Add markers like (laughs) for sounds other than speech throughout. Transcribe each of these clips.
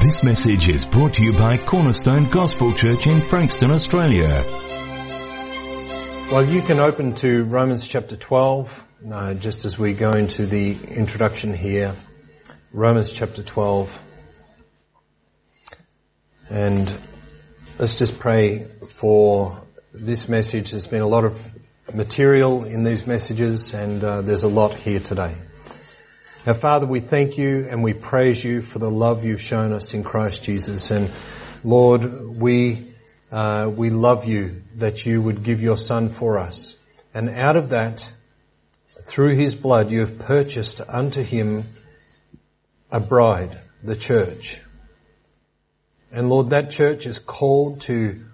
This message is brought to you by Cornerstone Gospel Church in Frankston, Australia. Well, you can open to Romans chapter 12, uh, just as we go into the introduction here. Romans chapter 12. And let's just pray for this message. There's been a lot of material in these messages and uh, there's a lot here today. Now Father, we thank you and we praise you for the love you've shown us in Christ Jesus. And Lord, we, uh, we love you that you would give your son for us. And out of that, through his blood, you have purchased unto him a bride, the church. And Lord, that church is called to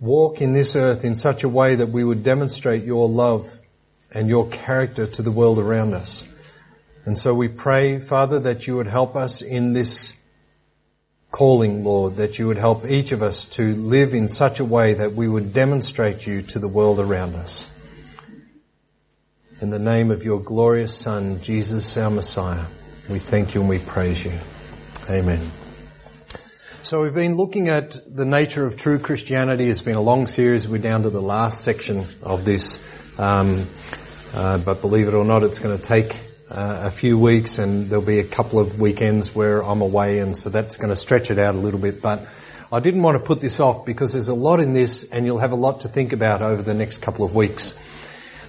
walk in this earth in such a way that we would demonstrate your love and your character to the world around us. And so we pray, Father, that you would help us in this calling, Lord, that you would help each of us to live in such a way that we would demonstrate you to the world around us. In the name of your glorious Son, Jesus our Messiah, we thank you and we praise you. Amen. So we've been looking at the nature of true Christianity. It's been a long series. We're down to the last section of this. Um, uh, but believe it or not, it's going to take uh, a few weeks and there'll be a couple of weekends where I'm away and so that's going to stretch it out a little bit. But I didn't want to put this off because there's a lot in this and you'll have a lot to think about over the next couple of weeks.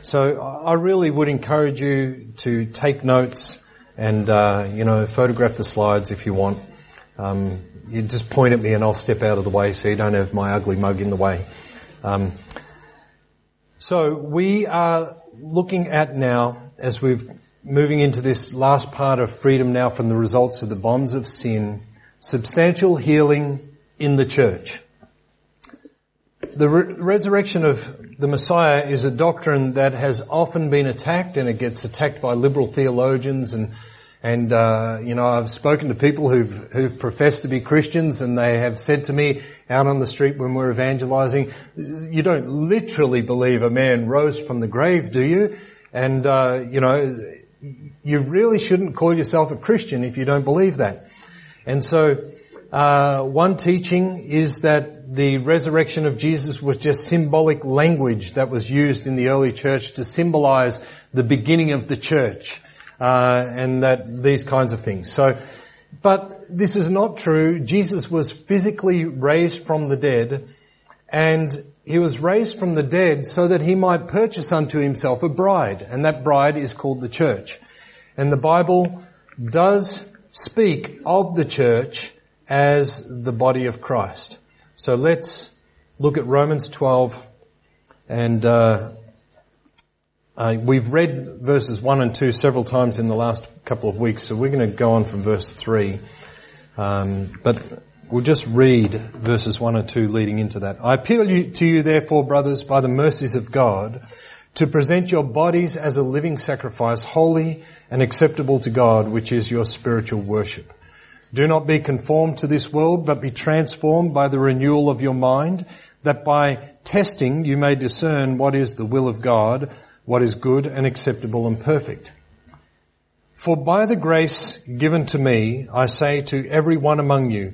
So I really would encourage you to take notes and, uh, you know, photograph the slides if you want. Um, you just point at me and I'll step out of the way so you don't have my ugly mug in the way. Um, so we are looking at now, as we've moving into this last part of freedom now from the results of the bonds of sin, substantial healing in the church. The re- resurrection of the Messiah is a doctrine that has often been attacked and it gets attacked by liberal theologians and and uh, you know I've spoken to people who've who've professed to be Christians and they have said to me out on the street when we're evangelizing, you don't literally believe a man rose from the grave, do you? And uh, you know you really shouldn't call yourself a Christian if you don't believe that. And so, uh, one teaching is that the resurrection of Jesus was just symbolic language that was used in the early church to symbolize the beginning of the church, uh, and that these kinds of things. So, but this is not true. Jesus was physically raised from the dead, and he was raised from the dead so that he might purchase unto himself a bride, and that bride is called the church. And the Bible does speak of the church as the body of Christ. So let's look at Romans 12 and uh, uh, we've read verses 1 and 2 several times in the last couple of weeks, so we're going to go on from verse 3. Um, but we'll just read verses 1 and 2 leading into that. I appeal to you therefore, brothers, by the mercies of God, to present your bodies as a living sacrifice, holy and acceptable to God, which is your spiritual worship. Do not be conformed to this world, but be transformed by the renewal of your mind, that by testing you may discern what is the will of God, what is good and acceptable and perfect. For by the grace given to me, I say to every one among you,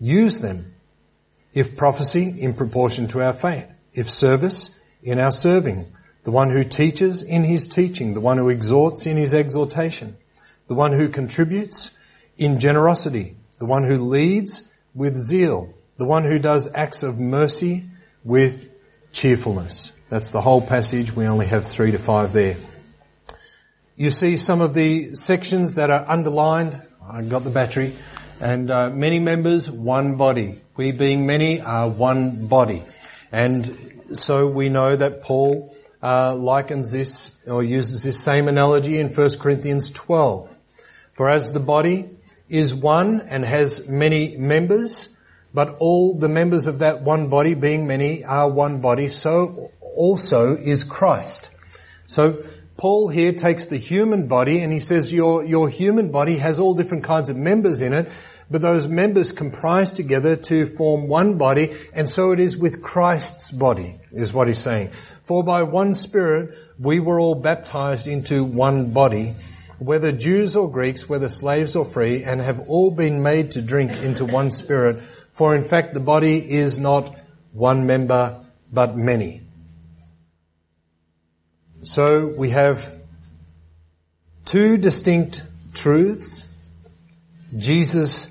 use them. If prophecy, in proportion to our faith. If service, in our serving the one who teaches in his teaching, the one who exhorts in his exhortation, the one who contributes in generosity, the one who leads with zeal, the one who does acts of mercy with cheerfulness. That's the whole passage. We only have three to five there. You see some of the sections that are underlined. I got the battery. And uh, many members, one body. We being many are one body. And so we know that Paul uh, likens this or uses this same analogy in 1 Corinthians 12. For as the body is one and has many members, but all the members of that one body, being many, are one body, so also is Christ. So Paul here takes the human body and he says your, your human body has all different kinds of members in it, but those members comprise together to form one body, and so it is with Christ's body, is what he's saying. For by one Spirit we were all baptized into one body, whether Jews or Greeks, whether slaves or free, and have all been made to drink into one Spirit. For in fact the body is not one member, but many. So we have two distinct truths. Jesus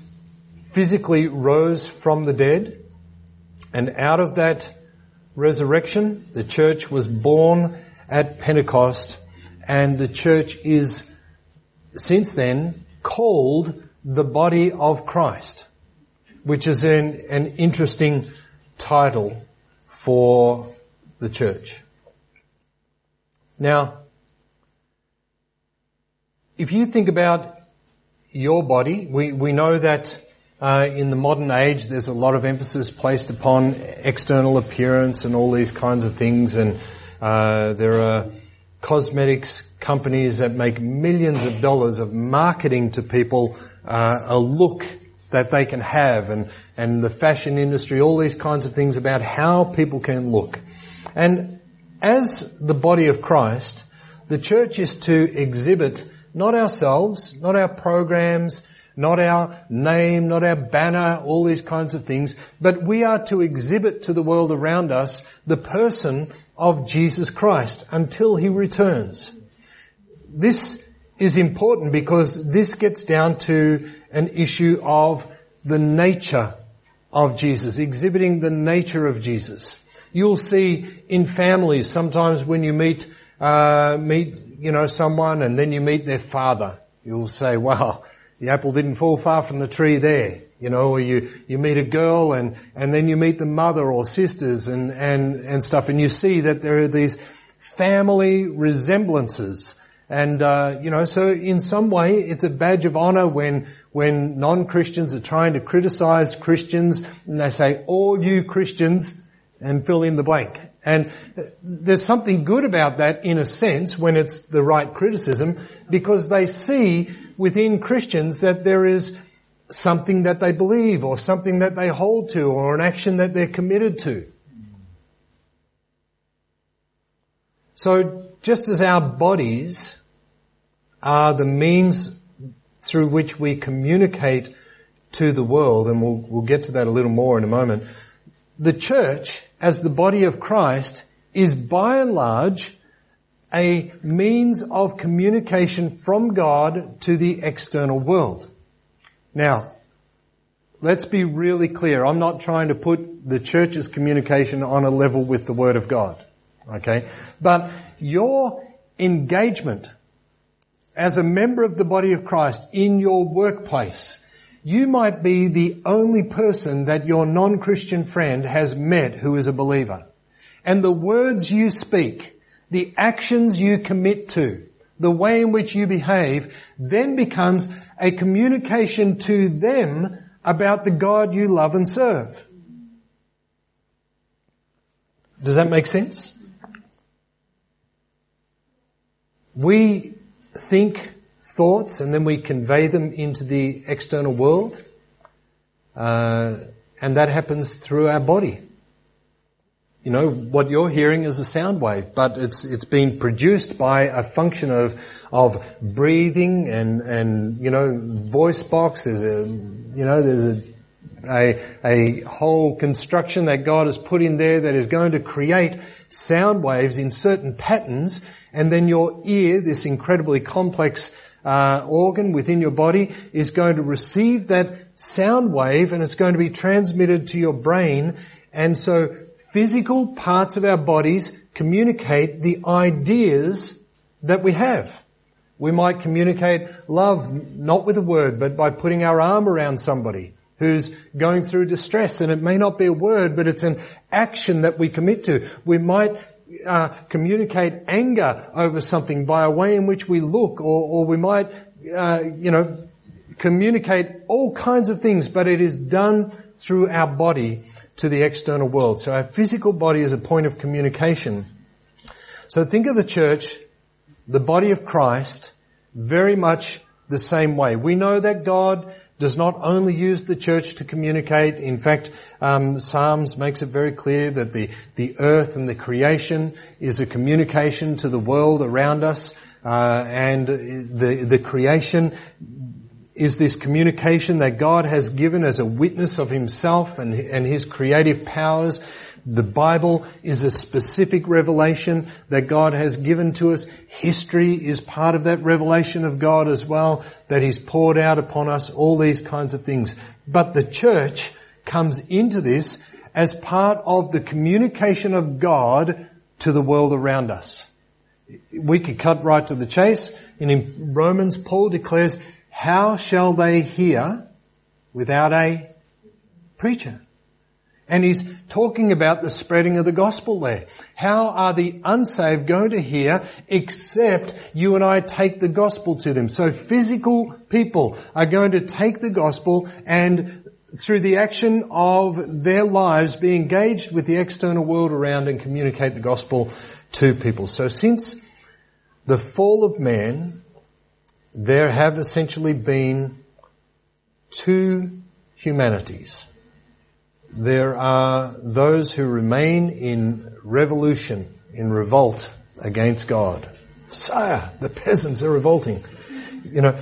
physically rose from the dead, and out of that resurrection, the church was born at Pentecost, and the church is since then called the body of Christ, which is an, an interesting title for the church. Now, if you think about your body, we, we know that uh, in the modern age there's a lot of emphasis placed upon external appearance and all these kinds of things and uh, there are cosmetics companies that make millions of dollars of marketing to people uh, a look that they can have and, and the fashion industry, all these kinds of things about how people can look. And as the body of Christ, the church is to exhibit not ourselves, not our programs, not our name, not our banner, all these kinds of things, but we are to exhibit to the world around us the person of Jesus Christ until He returns. This is important because this gets down to an issue of the nature of Jesus, exhibiting the nature of Jesus. You'll see in families sometimes when you meet uh, meet you know someone and then you meet their father, you'll say, "Wow, the apple didn't fall far from the tree there." You know, or you you meet a girl and and then you meet the mother or sisters and and and stuff, and you see that there are these family resemblances. And uh, you know, so in some way, it's a badge of honor when when non-Christians are trying to criticize Christians, and they say, "All you Christians and fill in the blank. And there's something good about that in a sense when it's the right criticism because they see within Christians that there is something that they believe or something that they hold to or an action that they're committed to. So just as our bodies are the means through which we communicate to the world, and we'll, we'll get to that a little more in a moment, the church as the body of Christ is by and large a means of communication from God to the external world. Now, let's be really clear. I'm not trying to put the church's communication on a level with the Word of God. Okay? But your engagement as a member of the body of Christ in your workplace, you might be the only person that your non-Christian friend has met who is a believer. And the words you speak, the actions you commit to, the way in which you behave, then becomes a communication to them about the God you love and serve. Does that make sense? We think thoughts and then we convey them into the external world. Uh, and that happens through our body. You know, what you're hearing is a sound wave, but it's, it's being produced by a function of, of breathing and, and, you know, voice box. There's a, you know, there's a, a, a whole construction that God has put in there that is going to create sound waves in certain patterns and then your ear, this incredibly complex uh, organ within your body is going to receive that sound wave and it's going to be transmitted to your brain. And so physical parts of our bodies communicate the ideas that we have. We might communicate love not with a word, but by putting our arm around somebody who's going through distress and it may not be a word, but it's an action that we commit to. We might uh, communicate anger over something by a way in which we look, or, or we might, uh, you know, communicate all kinds of things, but it is done through our body to the external world. So our physical body is a point of communication. So think of the church, the body of Christ, very much the same way. We know that God does not only use the church to communicate. In fact, um, Psalms makes it very clear that the, the earth and the creation is a communication to the world around us, uh, and the the creation is this communication that God has given as a witness of Himself and, and His creative powers. The Bible is a specific revelation that God has given to us. History is part of that revelation of God as well that He's poured out upon us, all these kinds of things. But the church comes into this as part of the communication of God to the world around us. We could cut right to the chase. And in Romans, Paul declares how shall they hear without a preacher? And he's talking about the spreading of the gospel there. How are the unsaved going to hear except you and I take the gospel to them? So physical people are going to take the gospel and through the action of their lives be engaged with the external world around and communicate the gospel to people. So since the fall of man, there have essentially been two humanities. There are those who remain in revolution, in revolt against God. Sire, the peasants are revolting. You know,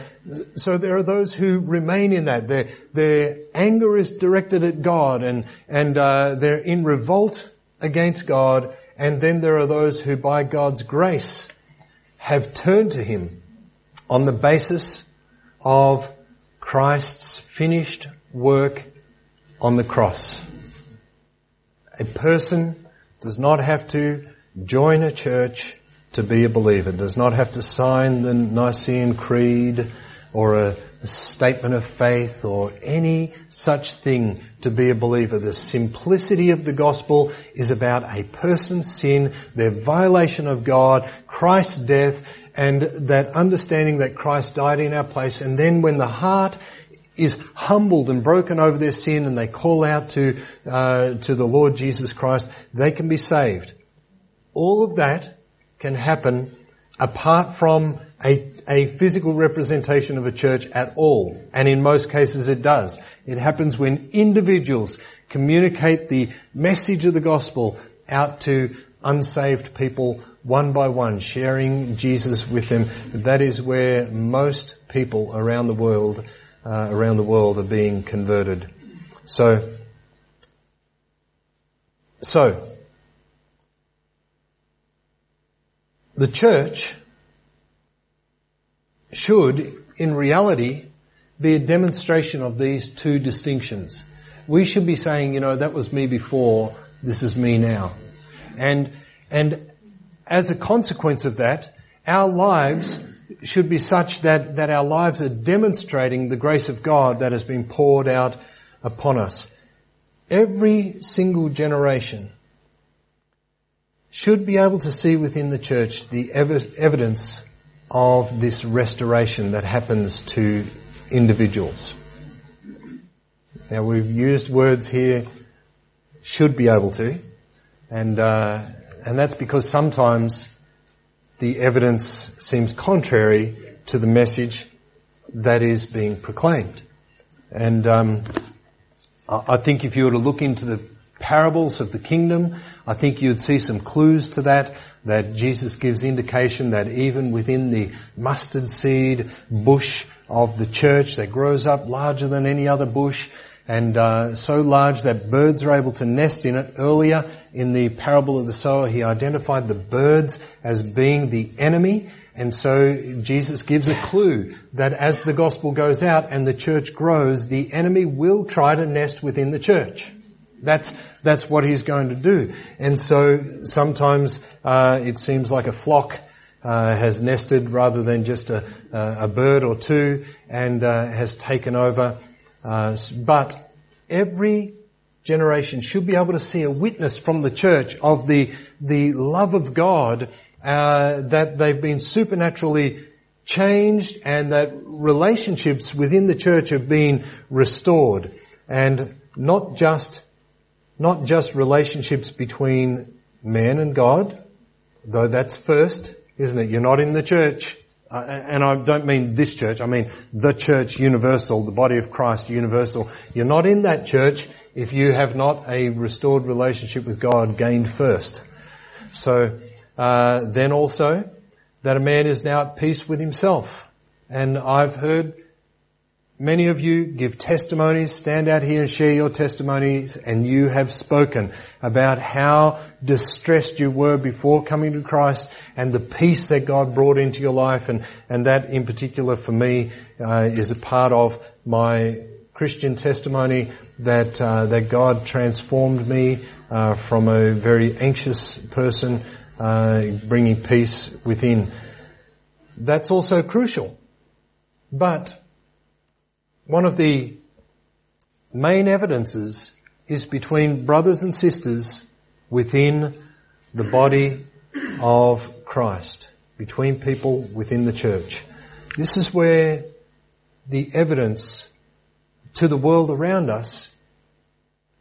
so there are those who remain in that. Their, their anger is directed at God and, and uh, they're in revolt against God. And then there are those who by God's grace have turned to Him on the basis of Christ's finished work on the cross. A person does not have to join a church to be a believer, does not have to sign the Nicene Creed or a, statement of faith or any such thing to be a believer. The simplicity of the gospel is about a person's sin, their violation of God, Christ's death, and that understanding that Christ died in our place. And then when the heart is humbled and broken over their sin and they call out to, uh, to the Lord Jesus Christ, they can be saved. All of that can happen apart from a, a physical representation of a church at all. And in most cases it does. It happens when individuals communicate the message of the gospel out to unsaved people one by one, sharing Jesus with them. That is where most people around the world, uh, around the world are being converted. So, so, the church should, in reality, be a demonstration of these two distinctions. We should be saying, you know, that was me before, this is me now. And, and as a consequence of that, our lives should be such that, that our lives are demonstrating the grace of God that has been poured out upon us. Every single generation should be able to see within the church the ev- evidence of this restoration that happens to individuals. Now we've used words here, should be able to, and uh, and that's because sometimes the evidence seems contrary to the message that is being proclaimed. And um, I think if you were to look into the parables of the kingdom, I think you'd see some clues to that, that Jesus gives indication that even within the mustard seed bush of the church that grows up larger than any other bush, and uh, so large that birds are able to nest in it. Earlier in the parable of the sower, he identified the birds as being the enemy. And so Jesus gives a clue that as the gospel goes out and the church grows, the enemy will try to nest within the church. That's that's what he's going to do. And so sometimes uh, it seems like a flock uh, has nested rather than just a, a bird or two, and uh, has taken over. Uh, but every generation should be able to see a witness from the church of the the love of God uh, that they've been supernaturally changed and that relationships within the church have been restored and not just not just relationships between man and God, though that's first, isn't it? You're not in the church. Uh, and I don't mean this church, I mean the church universal, the body of Christ universal. You're not in that church if you have not a restored relationship with God gained first. So, uh, then also, that a man is now at peace with himself. And I've heard Many of you give testimonies, stand out here and share your testimonies, and you have spoken about how distressed you were before coming to Christ and the peace that God brought into your life, and, and that in particular for me uh, is a part of my Christian testimony that uh, that God transformed me uh, from a very anxious person, uh, bringing peace within. That's also crucial, but one of the main evidences is between brothers and sisters within the body of Christ, between people within the church. This is where the evidence to the world around us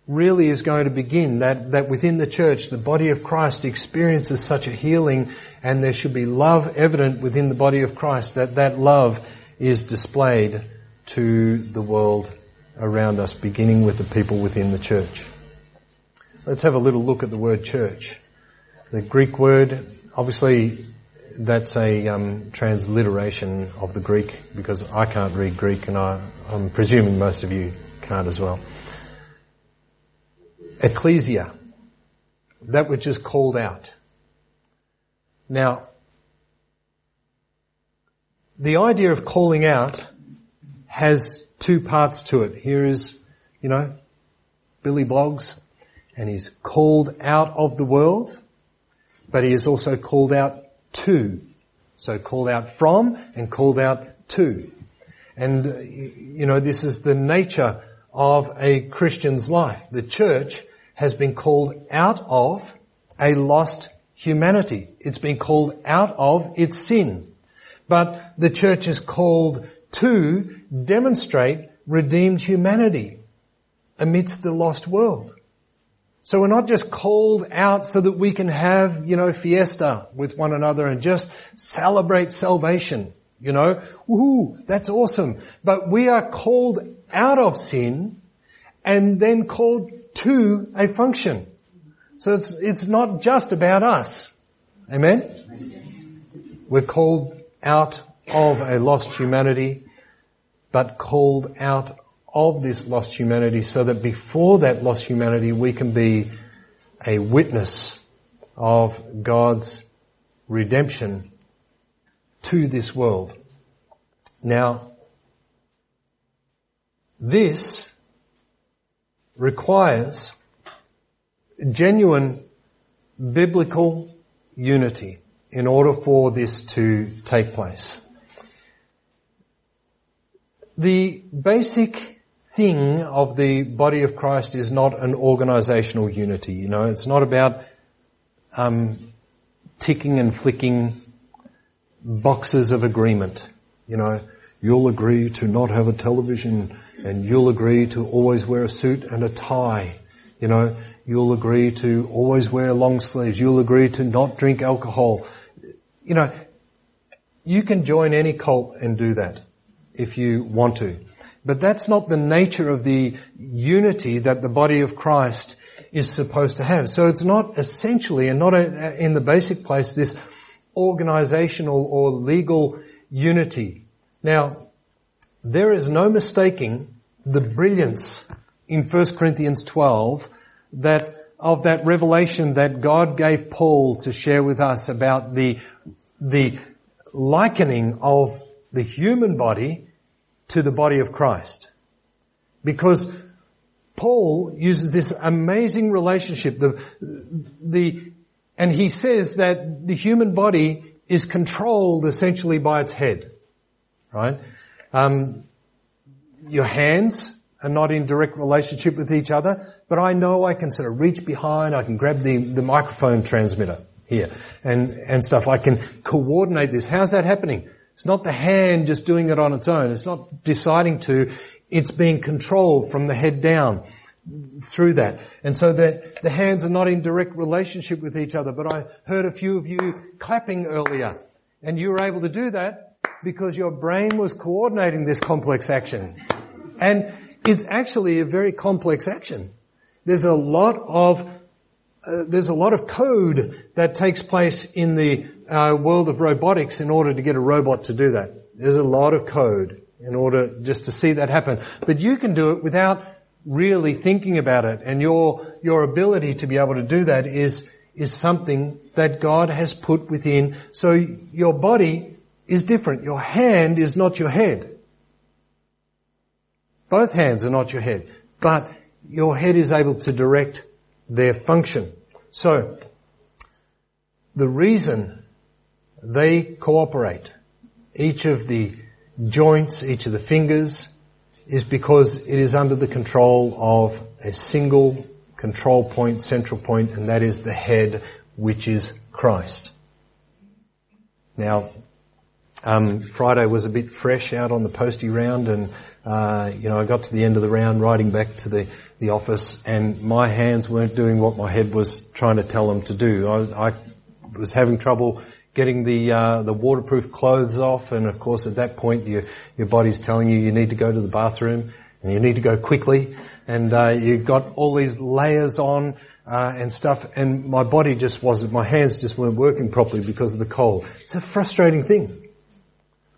really is going to begin that, that within the church, the body of Christ experiences such a healing and there should be love evident within the body of Christ that that love is displayed to the world around us, beginning with the people within the church. Let's have a little look at the word church. The Greek word, obviously, that's a um, transliteration of the Greek because I can't read Greek and I, I'm presuming most of you can't as well. Ecclesia, that which is called out. Now, the idea of calling out has two parts to it. Here is, you know, Billy Bloggs, and he's called out of the world, but he is also called out to. So called out from and called out to. And, uh, you know, this is the nature of a Christian's life. The church has been called out of a lost humanity. It's been called out of its sin. But the church is called to demonstrate redeemed humanity amidst the lost world. So we're not just called out so that we can have, you know, fiesta with one another and just celebrate salvation. You know, woohoo, that's awesome. But we are called out of sin and then called to a function. So it's, it's not just about us. Amen? We're called out of a lost humanity, but called out of this lost humanity so that before that lost humanity we can be a witness of God's redemption to this world. Now, this requires genuine biblical unity in order for this to take place the basic thing of the body of Christ is not an organizational unity. You know, it's not about um, ticking and flicking boxes of agreement. You know, you'll agree to not have a television, and you'll agree to always wear a suit and a tie. You know, you'll agree to always wear long sleeves. You'll agree to not drink alcohol. You know, you can join any cult and do that if you want to. But that's not the nature of the unity that the body of Christ is supposed to have. So it's not essentially and not a, in the basic place this organizational or legal unity. Now, there is no mistaking the brilliance in 1 Corinthians 12 that of that revelation that God gave Paul to share with us about the, the likening of the human body to the body of Christ. Because Paul uses this amazing relationship, the, the, and he says that the human body is controlled essentially by its head. Right? Um, your hands are not in direct relationship with each other, but I know I can sort of reach behind, I can grab the, the microphone transmitter here and, and stuff. I can coordinate this. How's that happening? It's not the hand just doing it on its own. It's not deciding to. It's being controlled from the head down through that. And so the, the hands are not in direct relationship with each other. But I heard a few of you clapping earlier. And you were able to do that because your brain was coordinating this complex action. And it's actually a very complex action. There's a lot of uh, there's a lot of code that takes place in the uh, world of robotics in order to get a robot to do that. There's a lot of code in order just to see that happen. But you can do it without really thinking about it. And your your ability to be able to do that is is something that God has put within. So your body is different. Your hand is not your head. Both hands are not your head. But your head is able to direct their function. So, the reason they cooperate, each of the joints, each of the fingers, is because it is under the control of a single control point, central point, and that is the head, which is Christ. Now, um, Friday was a bit fresh out on the postie round, and uh, you know I got to the end of the round, riding back to the the office, and my hands weren't doing what my head was trying to tell them to do. I, I was having trouble getting the uh, the waterproof clothes off, and of course at that point your your body's telling you you need to go to the bathroom and you need to go quickly, and uh, you've got all these layers on uh, and stuff, and my body just wasn't, my hands just weren't working properly because of the cold. It's a frustrating thing.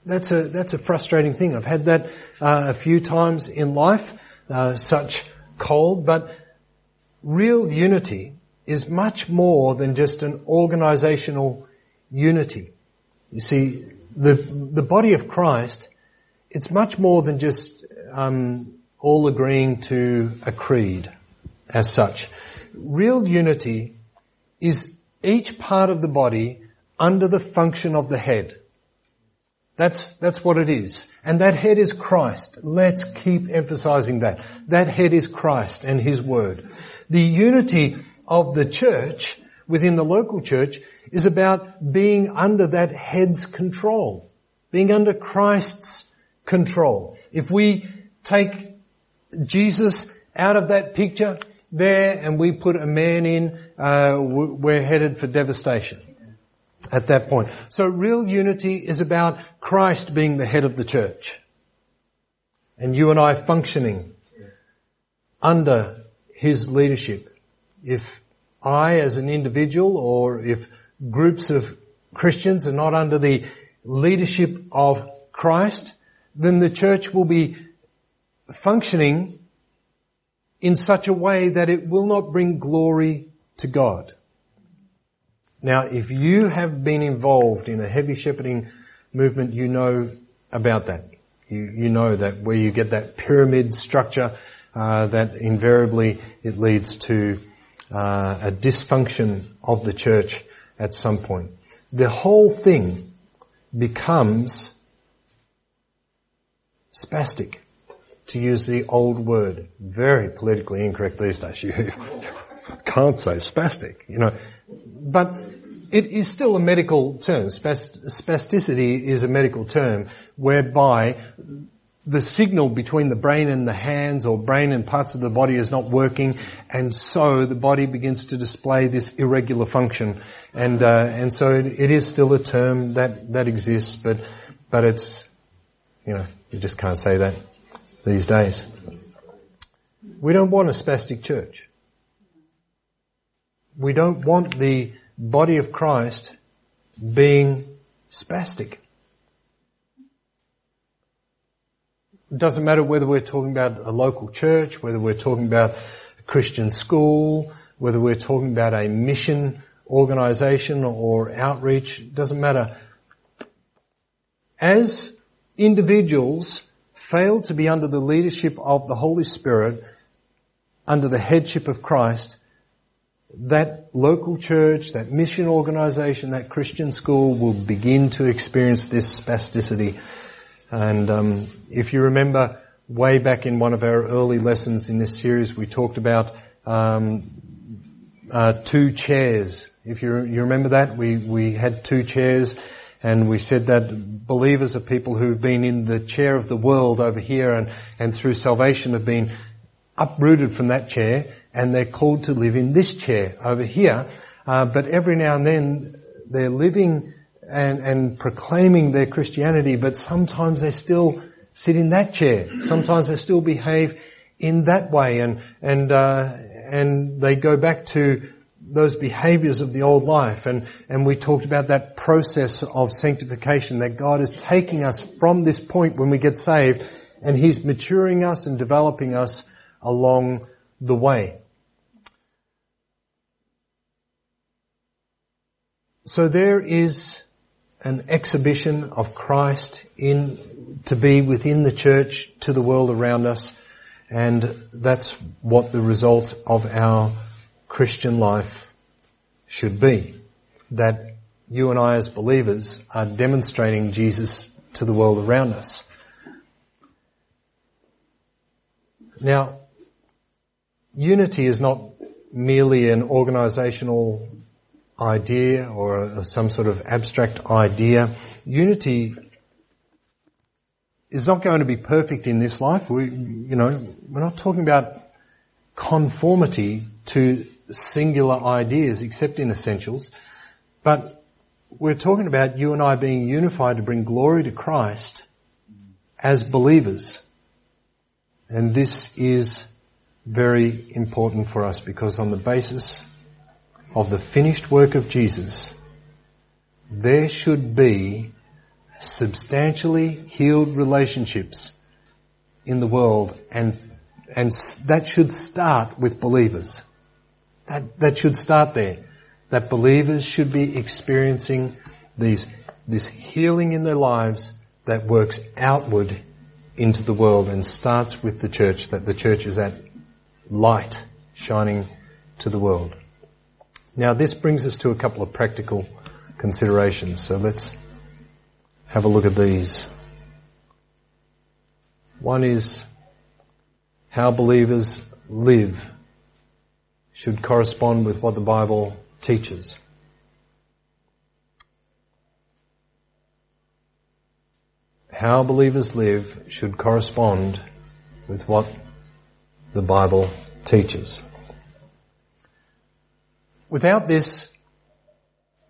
That's a that's a frustrating thing. I've had that uh, a few times in life, uh, such cold, but real unity is much more than just an organizational unity. You see, the the body of Christ, it's much more than just um, all agreeing to a creed as such. Real unity is each part of the body under the function of the head. That's, that's what it is. And that head is Christ. Let's keep emphasizing that. That head is Christ and His Word. The unity of the church within the local church is about being under that head's control. Being under Christ's control. If we take Jesus out of that picture there and we put a man in, uh, we're headed for devastation at that point. So real unity is about Christ being the head of the church. And you and I functioning under His leadership. If I as an individual or if groups of Christians are not under the leadership of Christ, then the church will be functioning in such a way that it will not bring glory to God. Now, if you have been involved in a heavy shepherding movement, you know about that. You, you know that where you get that pyramid structure, uh, that invariably it leads to uh, a dysfunction of the church at some point. The whole thing becomes spastic, to use the old word. Very politically incorrect these days. (laughs) You can't say spastic, you know. But it is still a medical term. Spasticity is a medical term whereby the signal between the brain and the hands or brain and parts of the body is not working and so the body begins to display this irregular function. And uh, and so it, it is still a term that that exists but but it's you know you just can't say that these days. We don't want a spastic church. We don't want the body of Christ being spastic. It doesn't matter whether we're talking about a local church, whether we're talking about a Christian school, whether we're talking about a mission organization or outreach, it doesn't matter. As individuals fail to be under the leadership of the Holy Spirit, under the headship of Christ, that local church, that mission organization, that Christian school will begin to experience this spasticity. And um, if you remember, way back in one of our early lessons in this series, we talked about um, uh, two chairs. If you, you remember that, we we had two chairs, And we said that believers are people who've been in the chair of the world over here and, and through salvation have been uprooted from that chair and they're called to live in this chair over here. Uh, but every now and then they're living and, and proclaiming their Christianity, but sometimes they still sit in that chair. Sometimes they still behave in that way and, and, uh, and they go back to those behaviors of the old life. And, and we talked about that process of sanctification that God is taking us from this point when we get saved and He's maturing us and developing us along the way. So there is an exhibition of Christ in, to be within the church to the world around us and that's what the result of our Christian life should be. That you and I as believers are demonstrating Jesus to the world around us. Now, unity is not merely an organizational idea or some sort of abstract idea. Unity is not going to be perfect in this life. We, you know, we're not talking about conformity to singular ideas except in essentials, but we're talking about you and I being unified to bring glory to Christ as believers. And this is very important for us because on the basis of the finished work of Jesus, there should be substantially healed relationships in the world and, and that should start with believers. That, that should start there. That believers should be experiencing these, this healing in their lives that works outward into the world and starts with the church, that the church is that light shining to the world. Now this brings us to a couple of practical considerations. So let's have a look at these. One is how believers live should correspond with what the Bible teaches. How believers live should correspond with what the Bible teaches. Without this,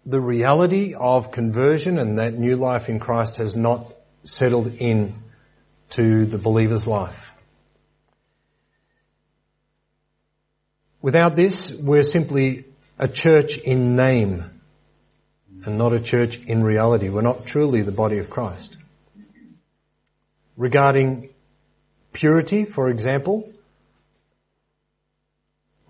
the reality of conversion and that new life in Christ has not settled in to the believer's life. Without this, we're simply a church in name and not a church in reality. We're not truly the body of Christ. Regarding purity, for example,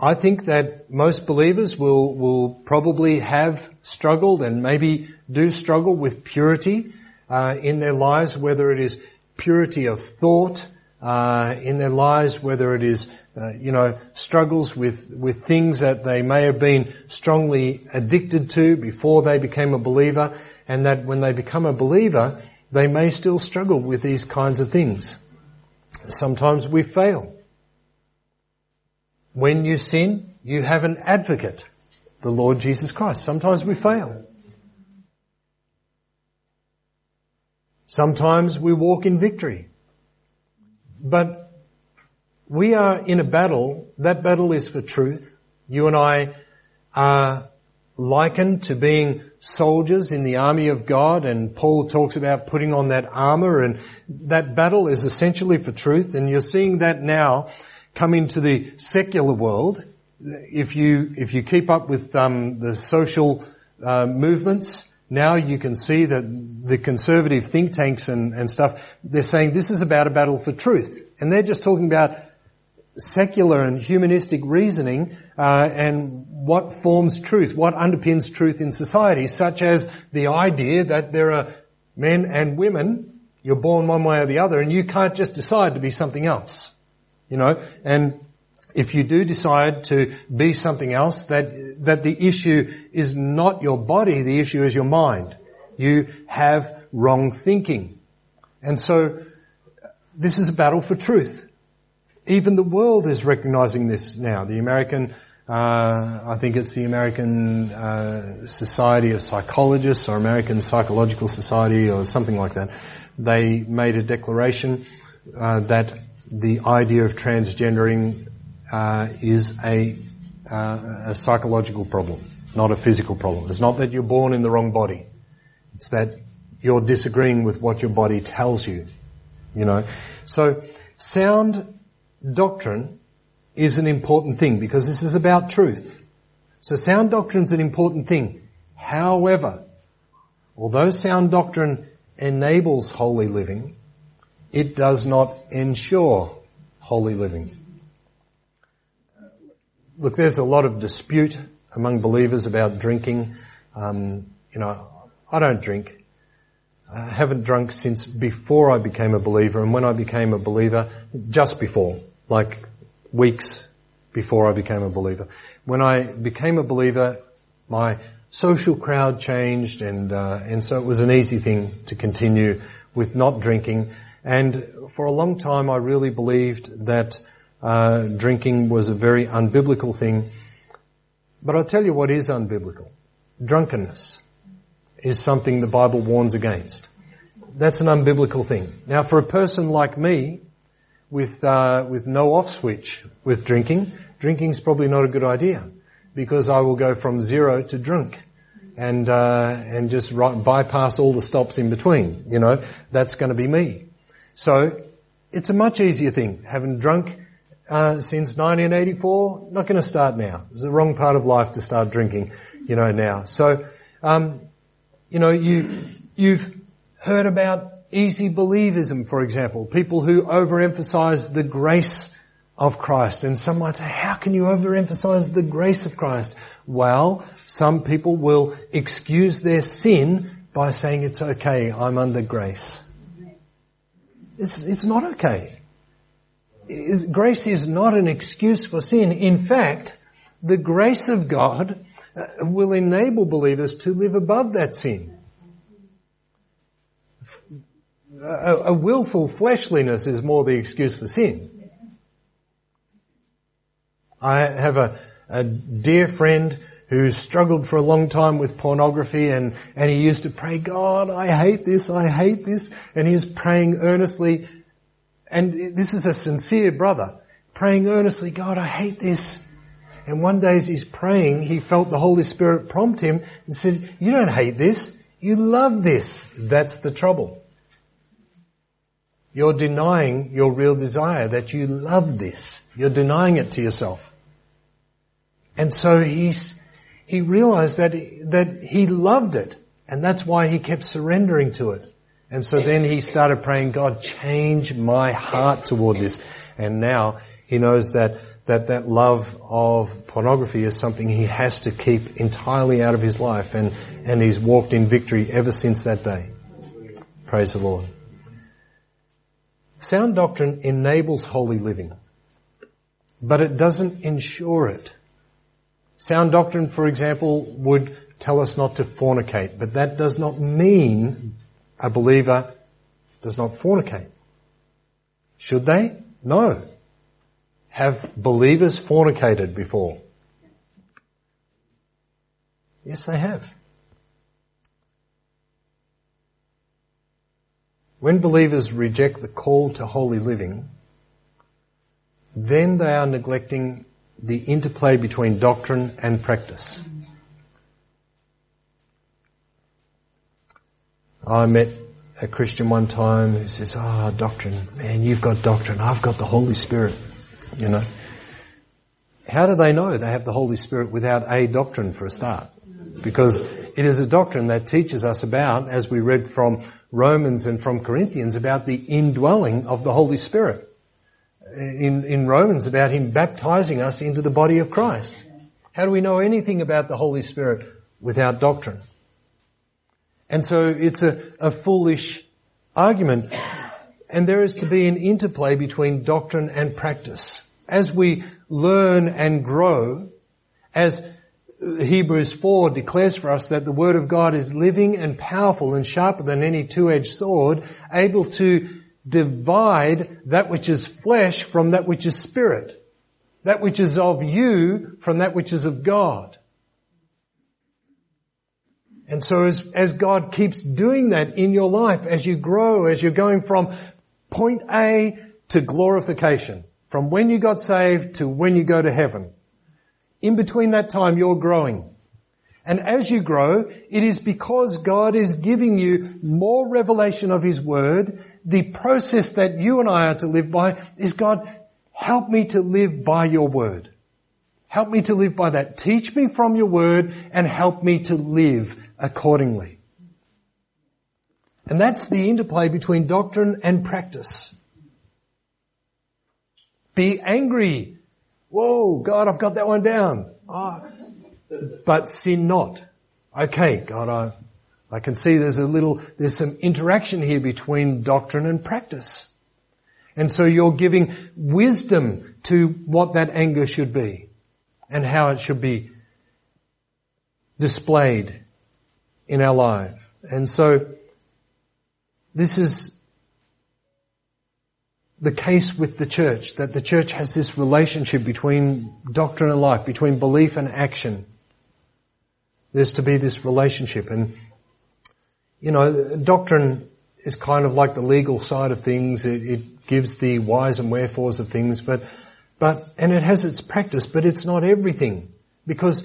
I think that most believers will, will probably have struggled and maybe do struggle with purity uh, in their lives, whether it is purity of thought, uh, in their lives, whether it is, uh, you know, struggles with, with things that they may have been strongly addicted to before they became a believer, and that when they become a believer, they may still struggle with these kinds of things. Sometimes we fail. When you sin, you have an advocate, the Lord Jesus Christ. Sometimes we fail. Sometimes we walk in victory. But we are in a battle. That battle is for truth. You and I are likened to being soldiers in the army of God and Paul talks about putting on that armor and that battle is essentially for truth and you're seeing that now come into the secular world. If you, if you keep up with um, the social uh, movements, now you can see that the conservative think tanks and, and stuff, they're saying this is about a battle for truth. And they're just talking about secular and humanistic reasoning uh, and what forms truth, what underpins truth in society, such as the idea that there are men and women, you're born one way or the other, and you can't just decide to be something else. You know, and if you do decide to be something else, that, that the issue is not your body, the issue is your mind. You have wrong thinking. And so, this is a battle for truth. Even the world is recognizing this now. The American uh, I think it's the American uh, Society of Psychologists or American Psychological Society or something like that. They made a declaration uh, that the idea of transgendering uh, is a, uh, a psychological problem, not a physical problem. It's not that you're born in the wrong body. It's that you're disagreeing with what your body tells you. You know, so sound doctrine is an important thing because this is about truth. So sound doctrine is an important thing. However, although sound doctrine enables holy living, it does not ensure holy living. Look, there's a lot of dispute among believers about drinking. Um, you know, I don't drink. I haven't drunk since before I became a believer, and when I became a believer, just before, like weeks before I became a believer. When I became a believer, my social crowd changed, and uh, and so it was an easy thing to continue with not drinking. And for a long time, I really believed that uh, drinking was a very unbiblical thing. But I'll tell you what is unbiblical: drunkenness is something the Bible warns against. That's an unbiblical thing. Now, for a person like me, with uh, with no off switch with drinking, drinking is probably not a good idea because I will go from zero to drunk and uh, and just right, bypass all the stops in between. You know, that's going to be me. So it's a much easier thing. Having drunk uh, since 1984, not going to start now. It's the wrong part of life to start drinking. You know now. So um, you know you you've heard about easy believism, for example, people who overemphasize the grace of Christ. And some might say, how can you overemphasize the grace of Christ? Well, some people will excuse their sin by saying it's okay, I'm under grace. It's, it's not okay. Grace is not an excuse for sin. In fact, the grace of God uh, will enable believers to live above that sin a, a willful fleshliness is more the excuse for sin. I have a, a dear friend who struggled for a long time with pornography and, and he used to pray, God, I hate this, I hate this. And he was praying earnestly, and this is a sincere brother, praying earnestly, God, I hate this. And one day as he's praying, he felt the Holy Spirit prompt him and said, you don't hate this, you love this. That's the trouble. You're denying your real desire that you love this. You're denying it to yourself. And so he's, he realized that, that he loved it. And that's why he kept surrendering to it. And so then he started praying, God, change my heart toward this. And now he knows that, that that love of pornography is something he has to keep entirely out of his life. And, and he's walked in victory ever since that day. Praise the Lord. Sound doctrine enables holy living, but it doesn't ensure it. Sound doctrine, for example, would tell us not to fornicate, but that does not mean a believer does not fornicate. Should they? No. Have believers fornicated before? Yes, they have. When believers reject the call to holy living, then they are neglecting the interplay between doctrine and practice. I met a Christian one time who says, ah, oh, doctrine, man, you've got doctrine, I've got the Holy Spirit, you know. How do they know they have the Holy Spirit without a doctrine for a start? Because it is a doctrine that teaches us about, as we read from Romans and from Corinthians, about the indwelling of the Holy Spirit. In, in Romans, about Him baptizing us into the body of Christ. How do we know anything about the Holy Spirit without doctrine? And so it's a, a foolish argument. And there is to be an interplay between doctrine and practice. As we learn and grow, as Hebrews 4 declares for us that the Word of God is living and powerful and sharper than any two-edged sword, able to divide that which is flesh from that which is spirit. that which is of you from that which is of God. And so as, as God keeps doing that in your life, as you grow, as you're going from point A to glorification, from when you got saved to when you go to heaven, in between that time you're growing. And as you grow, it is because God is giving you more revelation of His Word. The process that you and I are to live by is God, help me to live by your Word. Help me to live by that. Teach me from your Word and help me to live accordingly. And that's the interplay between doctrine and practice. Be angry. Whoa, God, I've got that one down. Oh, but sin not. Okay, God, I, I can see there's a little, there's some interaction here between doctrine and practice. And so you're giving wisdom to what that anger should be and how it should be displayed in our life. And so this is the case with the church, that the church has this relationship between doctrine and life, between belief and action. There's to be this relationship and, you know, doctrine is kind of like the legal side of things. It, it gives the whys and wherefores of things, but, but, and it has its practice, but it's not everything. Because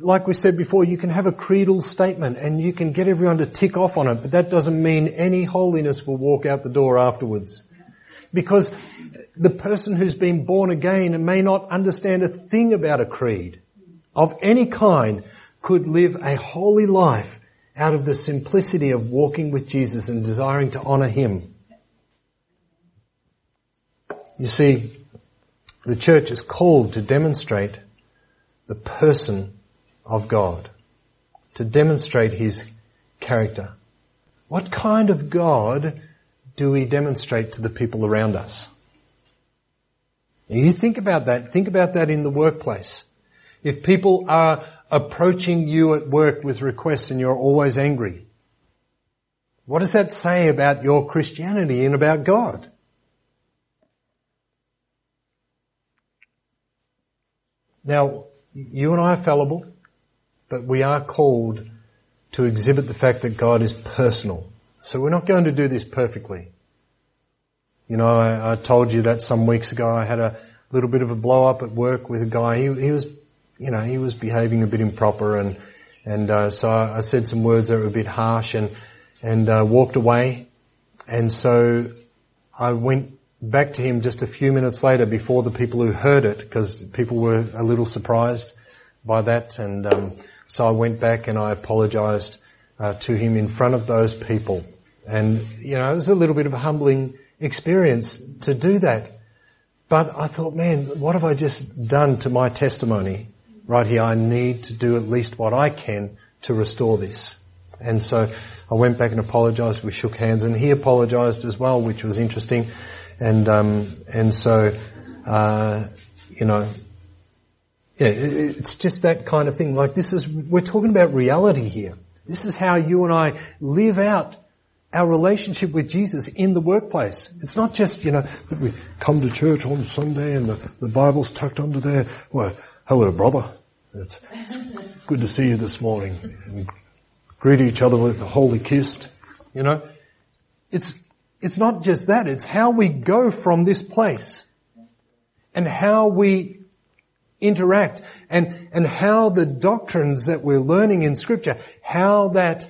like we said before, you can have a creedal statement and you can get everyone to tick off on it, but that doesn't mean any holiness will walk out the door afterwards. Because the person who's been born again may not understand a thing about a creed of any kind could live a holy life out of the simplicity of walking with Jesus and desiring to honor Him. You see, the church is called to demonstrate the person of God, to demonstrate His character. What kind of God do we demonstrate to the people around us? You think about that. Think about that in the workplace. If people are approaching you at work with requests and you're always angry, what does that say about your Christianity and about God? Now, you and I are fallible. But we are called to exhibit the fact that God is personal. So we're not going to do this perfectly. You know, I, I told you that some weeks ago I had a little bit of a blow up at work with a guy. He, he was, you know, he was behaving a bit improper and, and, uh, so I, said some words that were a bit harsh and, and, uh, walked away. And so I went back to him just a few minutes later before the people who heard it because people were a little surprised by that and, um, so I went back and I apologised uh, to him in front of those people. And, you know, it was a little bit of a humbling experience to do that. But I thought, man, what have I just done to my testimony right here? I need to do at least what I can to restore this. And so I went back and apologised. We shook hands, and he apologised as well, which was interesting. And um, and so, uh, you know, yeah, it's just that kind of thing. Like this is, we're talking about reality here. This is how you and I live out our relationship with Jesus in the workplace. It's not just, you know, that we come to church on Sunday and the, the Bible's tucked under there. Well, hello brother. It's, it's good to see you this morning. And greet each other with a holy kiss. You know, it's, it's not just that. It's how we go from this place and how we interact and, and how the doctrines that we're learning in scripture, how that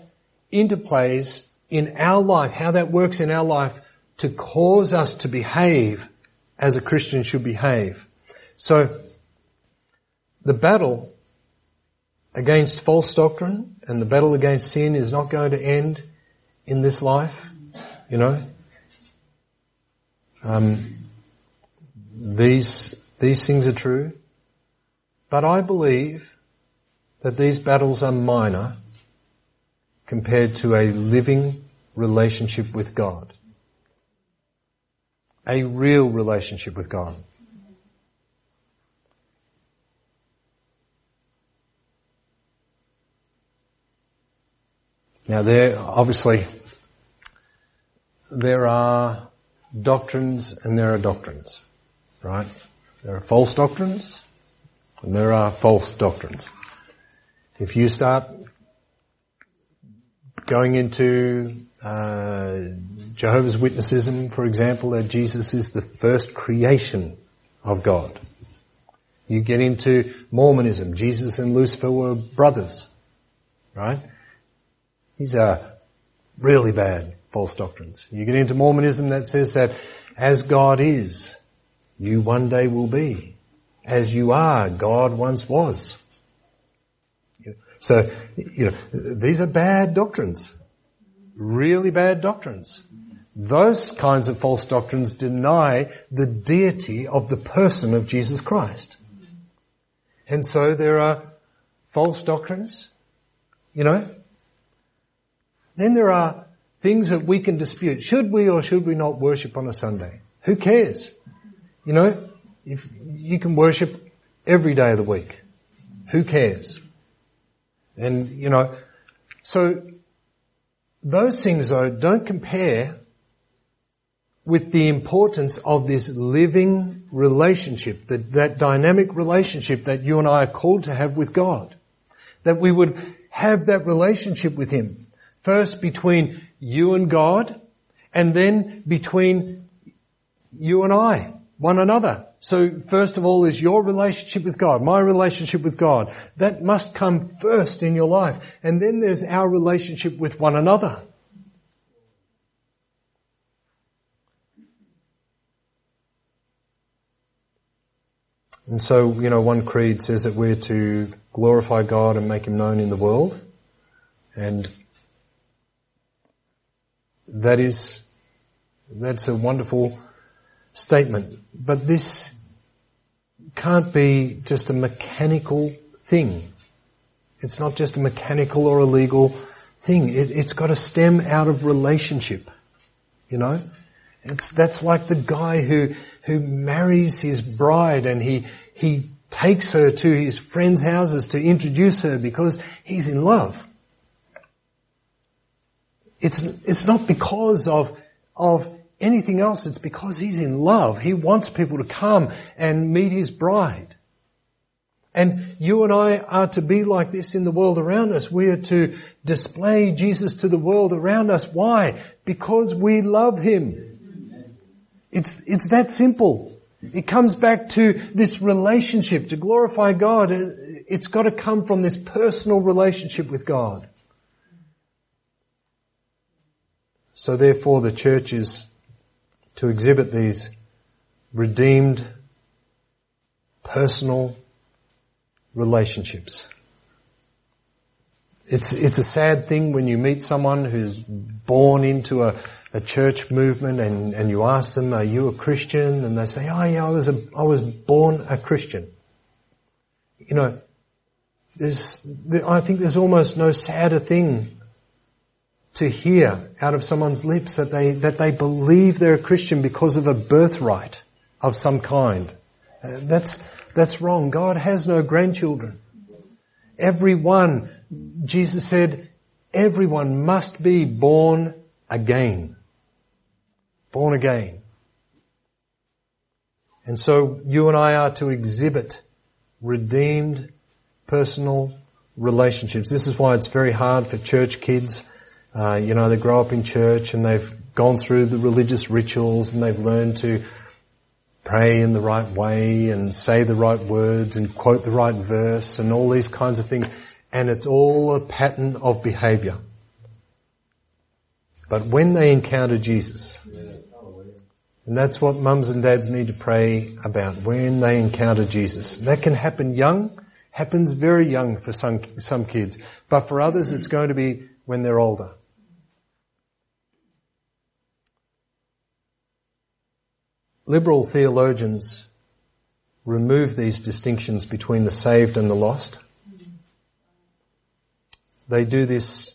interplays in our life, how that works in our life to cause us to behave as a Christian should behave. So, the battle against false doctrine and the battle against sin is not going to end in this life, you know. Um, these, these things are true. But I believe that these battles are minor compared to a living relationship with God. A real relationship with God. Now there, obviously, there are doctrines and there are doctrines, right? There are false doctrines and there are false doctrines. If you start going into uh, Jehovah's Witnessism, for example, that Jesus is the first creation of God. You get into Mormonism. Jesus and Lucifer were brothers, right? These are really bad false doctrines. You get into Mormonism that says that as God is, you one day will be. As you are, God once was. So, you know, these are bad doctrines. Really bad doctrines. Those kinds of false doctrines deny the deity of the person of Jesus Christ. And so there are false doctrines, you know. Then there are things that we can dispute. Should we or should we not worship on a Sunday? Who cares? You know, if you can worship every day of the week. Who cares? And, you know, so those things though don't compare with the importance of this living relationship, that, that dynamic relationship that you and I are called to have with God. That we would have that relationship with Him. First between you and God, and then between you and I, one another. So first of all is your relationship with God, my relationship with God. That must come first in your life. And then there's our relationship with one another. And so, you know, one creed says that we're to glorify God and make Him known in the world. And that is, that's a wonderful statement. But this can't be just a mechanical thing. It's not just a mechanical or a legal thing. It, has got to stem out of relationship. You know? It's, that's like the guy who, who marries his bride and he, he takes her to his friends' houses to introduce her because he's in love. It's, it's not because of, of anything else. It's because he's in love. He wants people to come and meet his bride. And you and I are to be like this in the world around us. We are to display Jesus to the world around us. Why? Because we love him. It's, it's that simple. It comes back to this relationship. To glorify God, it's got to come from this personal relationship with God. So therefore the church is to exhibit these redeemed, personal relationships. It's, it's a sad thing when you meet someone who's born into a, a church movement and, and you ask them, are you a Christian? And they say, oh yeah, I was a, I was born a Christian. You know, there's, I think there's almost no sadder thing to hear out of someone's lips that they, that they believe they're a Christian because of a birthright of some kind. Uh, that's, that's wrong. God has no grandchildren. Everyone, Jesus said, everyone must be born again. Born again. And so you and I are to exhibit redeemed personal relationships. This is why it's very hard for church kids. Uh, you know, they grow up in church and they've gone through the religious rituals and they've learned to pray in the right way and say the right words and quote the right verse and all these kinds of things. And it's all a pattern of behavior. But when they encounter Jesus, and that's what mums and dads need to pray about when they encounter Jesus. That can happen young, happens very young for some, some kids, but for others it's going to be when they're older. Liberal theologians remove these distinctions between the saved and the lost. They do this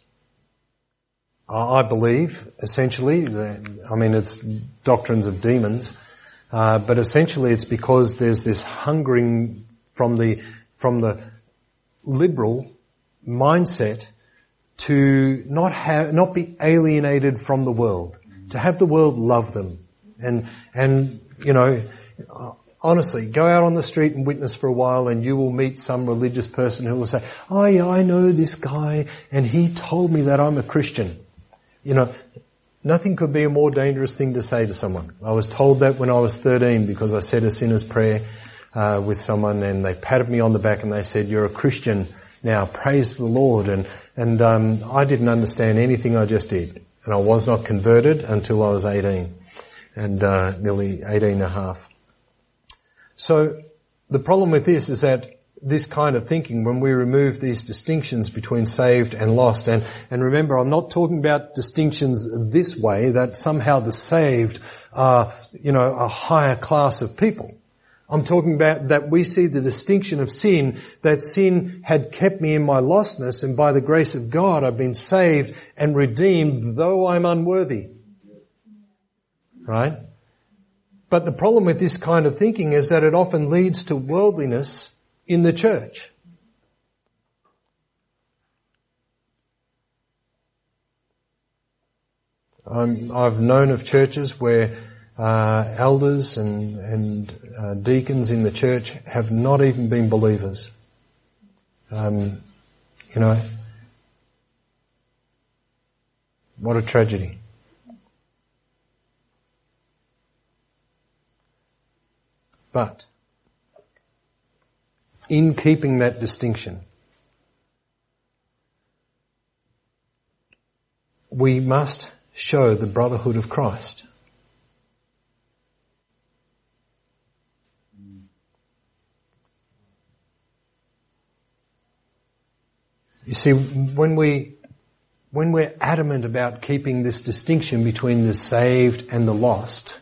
I believe, essentially, I mean, it's doctrines of demons, uh, but essentially it's because there's this hungering from the, from the liberal mindset to not have, not be alienated from the world, to have the world love them. And, and, you know, honestly, go out on the street and witness for a while and you will meet some religious person who will say, oh yeah, I know this guy and he told me that I'm a Christian. You know, nothing could be a more dangerous thing to say to someone. I was told that when I was 13 because I said a sinner's prayer uh, with someone and they patted me on the back and they said, you're a Christian now, praise the Lord. And, and um, I didn't understand anything I just did. And I was not converted until I was 18 and uh, nearly 18 and a half. So the problem with this is that this kind of thinking, when we remove these distinctions between saved and lost, and, and remember, I'm not talking about distinctions this way, that somehow the saved are, you know, a higher class of people. I'm talking about that we see the distinction of sin, that sin had kept me in my lostness, and by the grace of God I've been saved and redeemed, though I'm unworthy. Right? But the problem with this kind of thinking is that it often leads to worldliness in the church. I've known of churches where uh, elders and, and uh, deacons in the church have not even been believers. Um, you know, what a tragedy. But in keeping that distinction, we must show the brotherhood of Christ. You see, when we, when we're adamant about keeping this distinction between the saved and the lost,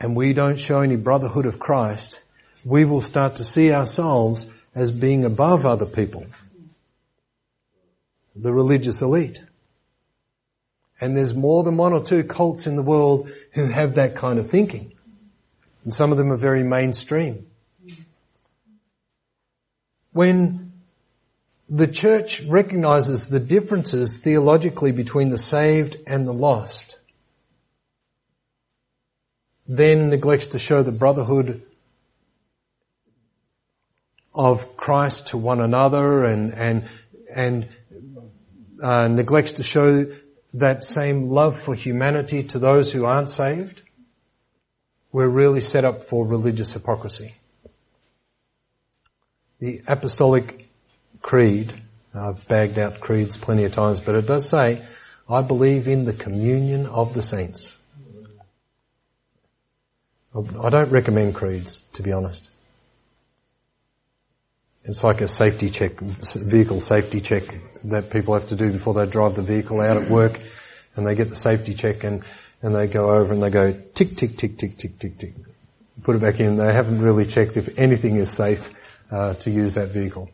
and we don't show any brotherhood of Christ, we will start to see ourselves as being above other people. The religious elite. And there's more than one or two cults in the world who have that kind of thinking. And some of them are very mainstream. When the church recognizes the differences theologically between the saved and the lost, then neglects to show the brotherhood of Christ to one another and, and, and uh, neglects to show that same love for humanity to those who aren't saved, we're really set up for religious hypocrisy. The Apostolic Creed, I've bagged out creeds plenty of times, but it does say, I believe in the communion of the saints. I don't recommend creeds, to be honest. It's like a safety check, vehicle safety check that people have to do before they drive the vehicle out at work and they get the safety check and, and they go over and they go tick, tick, tick, tick, tick, tick, tick. Put it back in. They haven't really checked if anything is safe uh, to use that vehicle.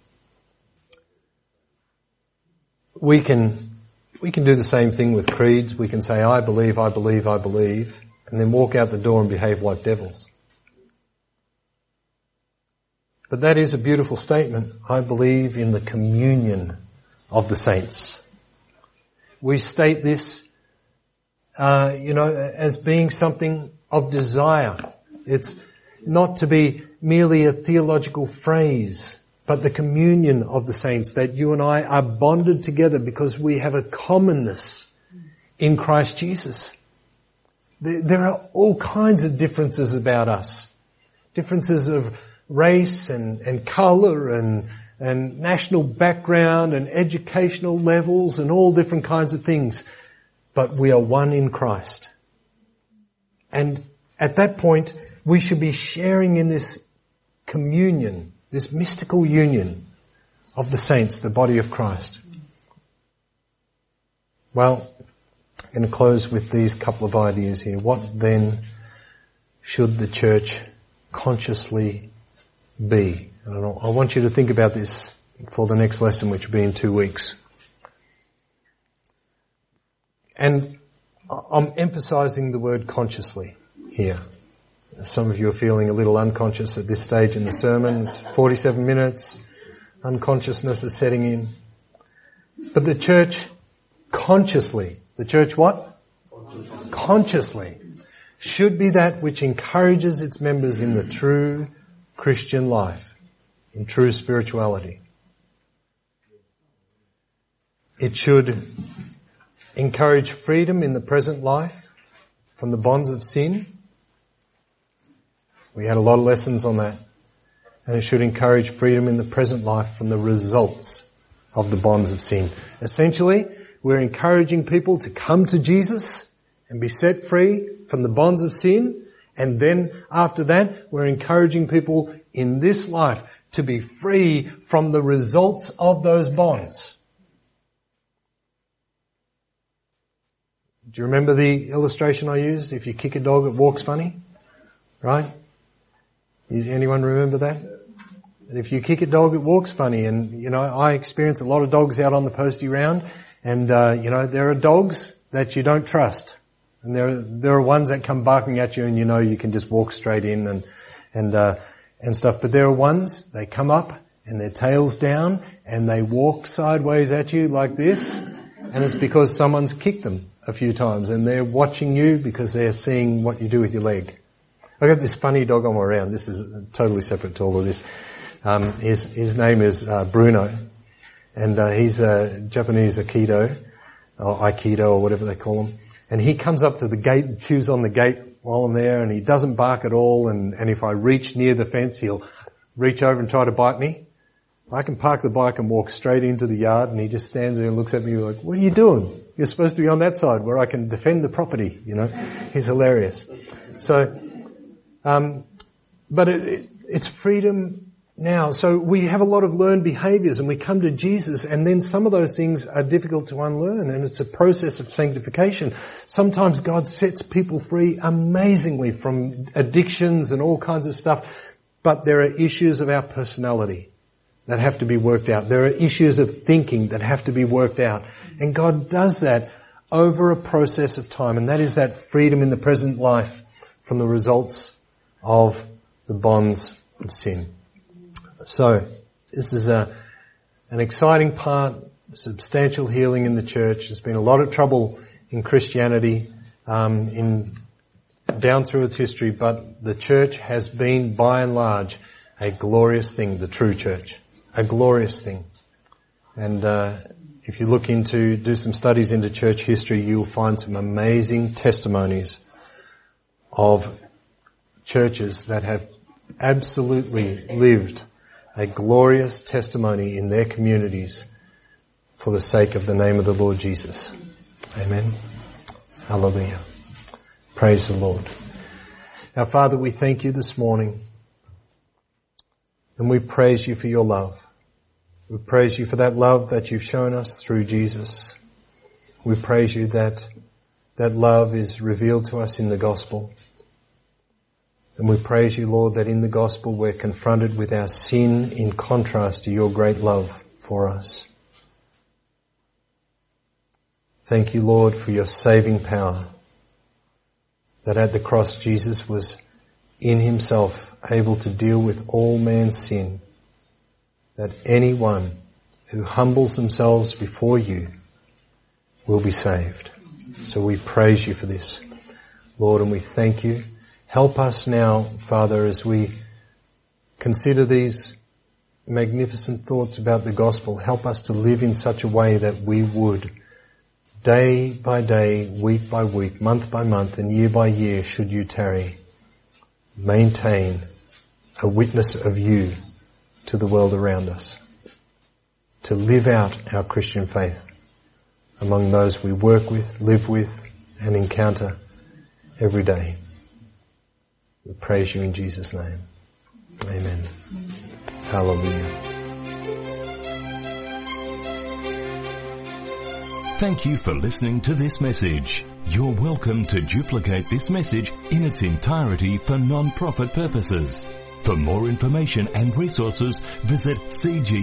We can, we can do the same thing with creeds. We can say, I believe, I believe, I believe, and then walk out the door and behave like devils. But that is a beautiful statement. I believe in the communion of the saints. We state this, uh, you know, as being something of desire. It's not to be merely a theological phrase, but the communion of the saints that you and I are bonded together because we have a commonness in Christ Jesus. There are all kinds of differences about us. Differences of race and, and colour and, and national background and educational levels and all different kinds of things. But we are one in Christ. And at that point, we should be sharing in this communion, this mystical union of the saints, the body of Christ. Well, I'm going to close with these couple of ideas here. What then should the church consciously be? And I want you to think about this for the next lesson, which will be in two weeks. And I'm emphasizing the word consciously here. Some of you are feeling a little unconscious at this stage in the sermon. It's 47 minutes. Unconsciousness is setting in. But the church consciously, the church what? Consciously. consciously should be that which encourages its members in the true Christian life, in true spirituality. It should encourage freedom in the present life from the bonds of sin. We had a lot of lessons on that. And it should encourage freedom in the present life from the results of the bonds of sin. Essentially, we're encouraging people to come to Jesus and be set free from the bonds of sin. And then after that, we're encouraging people in this life to be free from the results of those bonds. Do you remember the illustration I used? If you kick a dog, it walks funny. Right? Anyone remember that? And if you kick a dog, it walks funny. And, you know, I experience a lot of dogs out on the postie round. And, uh, you know, there are dogs that you don't trust. And there, there are ones that come barking at you and you know you can just walk straight in and, and, uh, and stuff. But there are ones, they come up and their tail's down and they walk sideways at you like this. And it's because someone's kicked them a few times and they're watching you because they're seeing what you do with your leg. I got this funny dog on my round. This is totally separate to all of this. Um, his, his name is uh, Bruno, and uh, he's a Japanese Aikido, or Aikido, or whatever they call him. And he comes up to the gate and chews on the gate while I'm there, and he doesn't bark at all. And, and if I reach near the fence, he'll reach over and try to bite me. I can park the bike and walk straight into the yard, and he just stands there and looks at me like, "What are you doing? You're supposed to be on that side where I can defend the property." You know, he's hilarious. So, um, but it, it, it's freedom now. So we have a lot of learned behaviors and we come to Jesus and then some of those things are difficult to unlearn and it's a process of sanctification. Sometimes God sets people free amazingly from addictions and all kinds of stuff, but there are issues of our personality that have to be worked out. There are issues of thinking that have to be worked out. And God does that over a process of time and that is that freedom in the present life from the results of the bonds of sin. So, this is a, an exciting part, substantial healing in the church. There's been a lot of trouble in Christianity um, in down through its history, but the church has been, by and large, a glorious thing. The true church, a glorious thing. And uh, if you look into, do some studies into church history, you'll find some amazing testimonies of churches that have absolutely lived a glorious testimony in their communities for the sake of the name of the Lord Jesus. Amen. Hallelujah. Praise the Lord. Our Father, we thank you this morning and we praise you for your love. We praise you for that love that you've shown us through Jesus. We praise you that that love is revealed to us in the gospel. And we praise you, Lord, that in the gospel we're confronted with our sin in contrast to your great love for us. Thank you, Lord, for your saving power. That at the cross Jesus was in himself able to deal with all man's sin. That anyone who humbles themselves before you will be saved. So we praise you for this, Lord, and we thank you Help us now, Father, as we consider these magnificent thoughts about the gospel. Help us to live in such a way that we would, day by day, week by week, month by month, and year by year, should you tarry, maintain a witness of you to the world around us. To live out our Christian faith among those we work with, live with, and encounter every day. We praise you in Jesus' name. Amen. Hallelujah. Thank you for listening to this message. You're welcome to duplicate this message in its entirety for non-profit purposes. For more information and resources, visit cgc.org.au.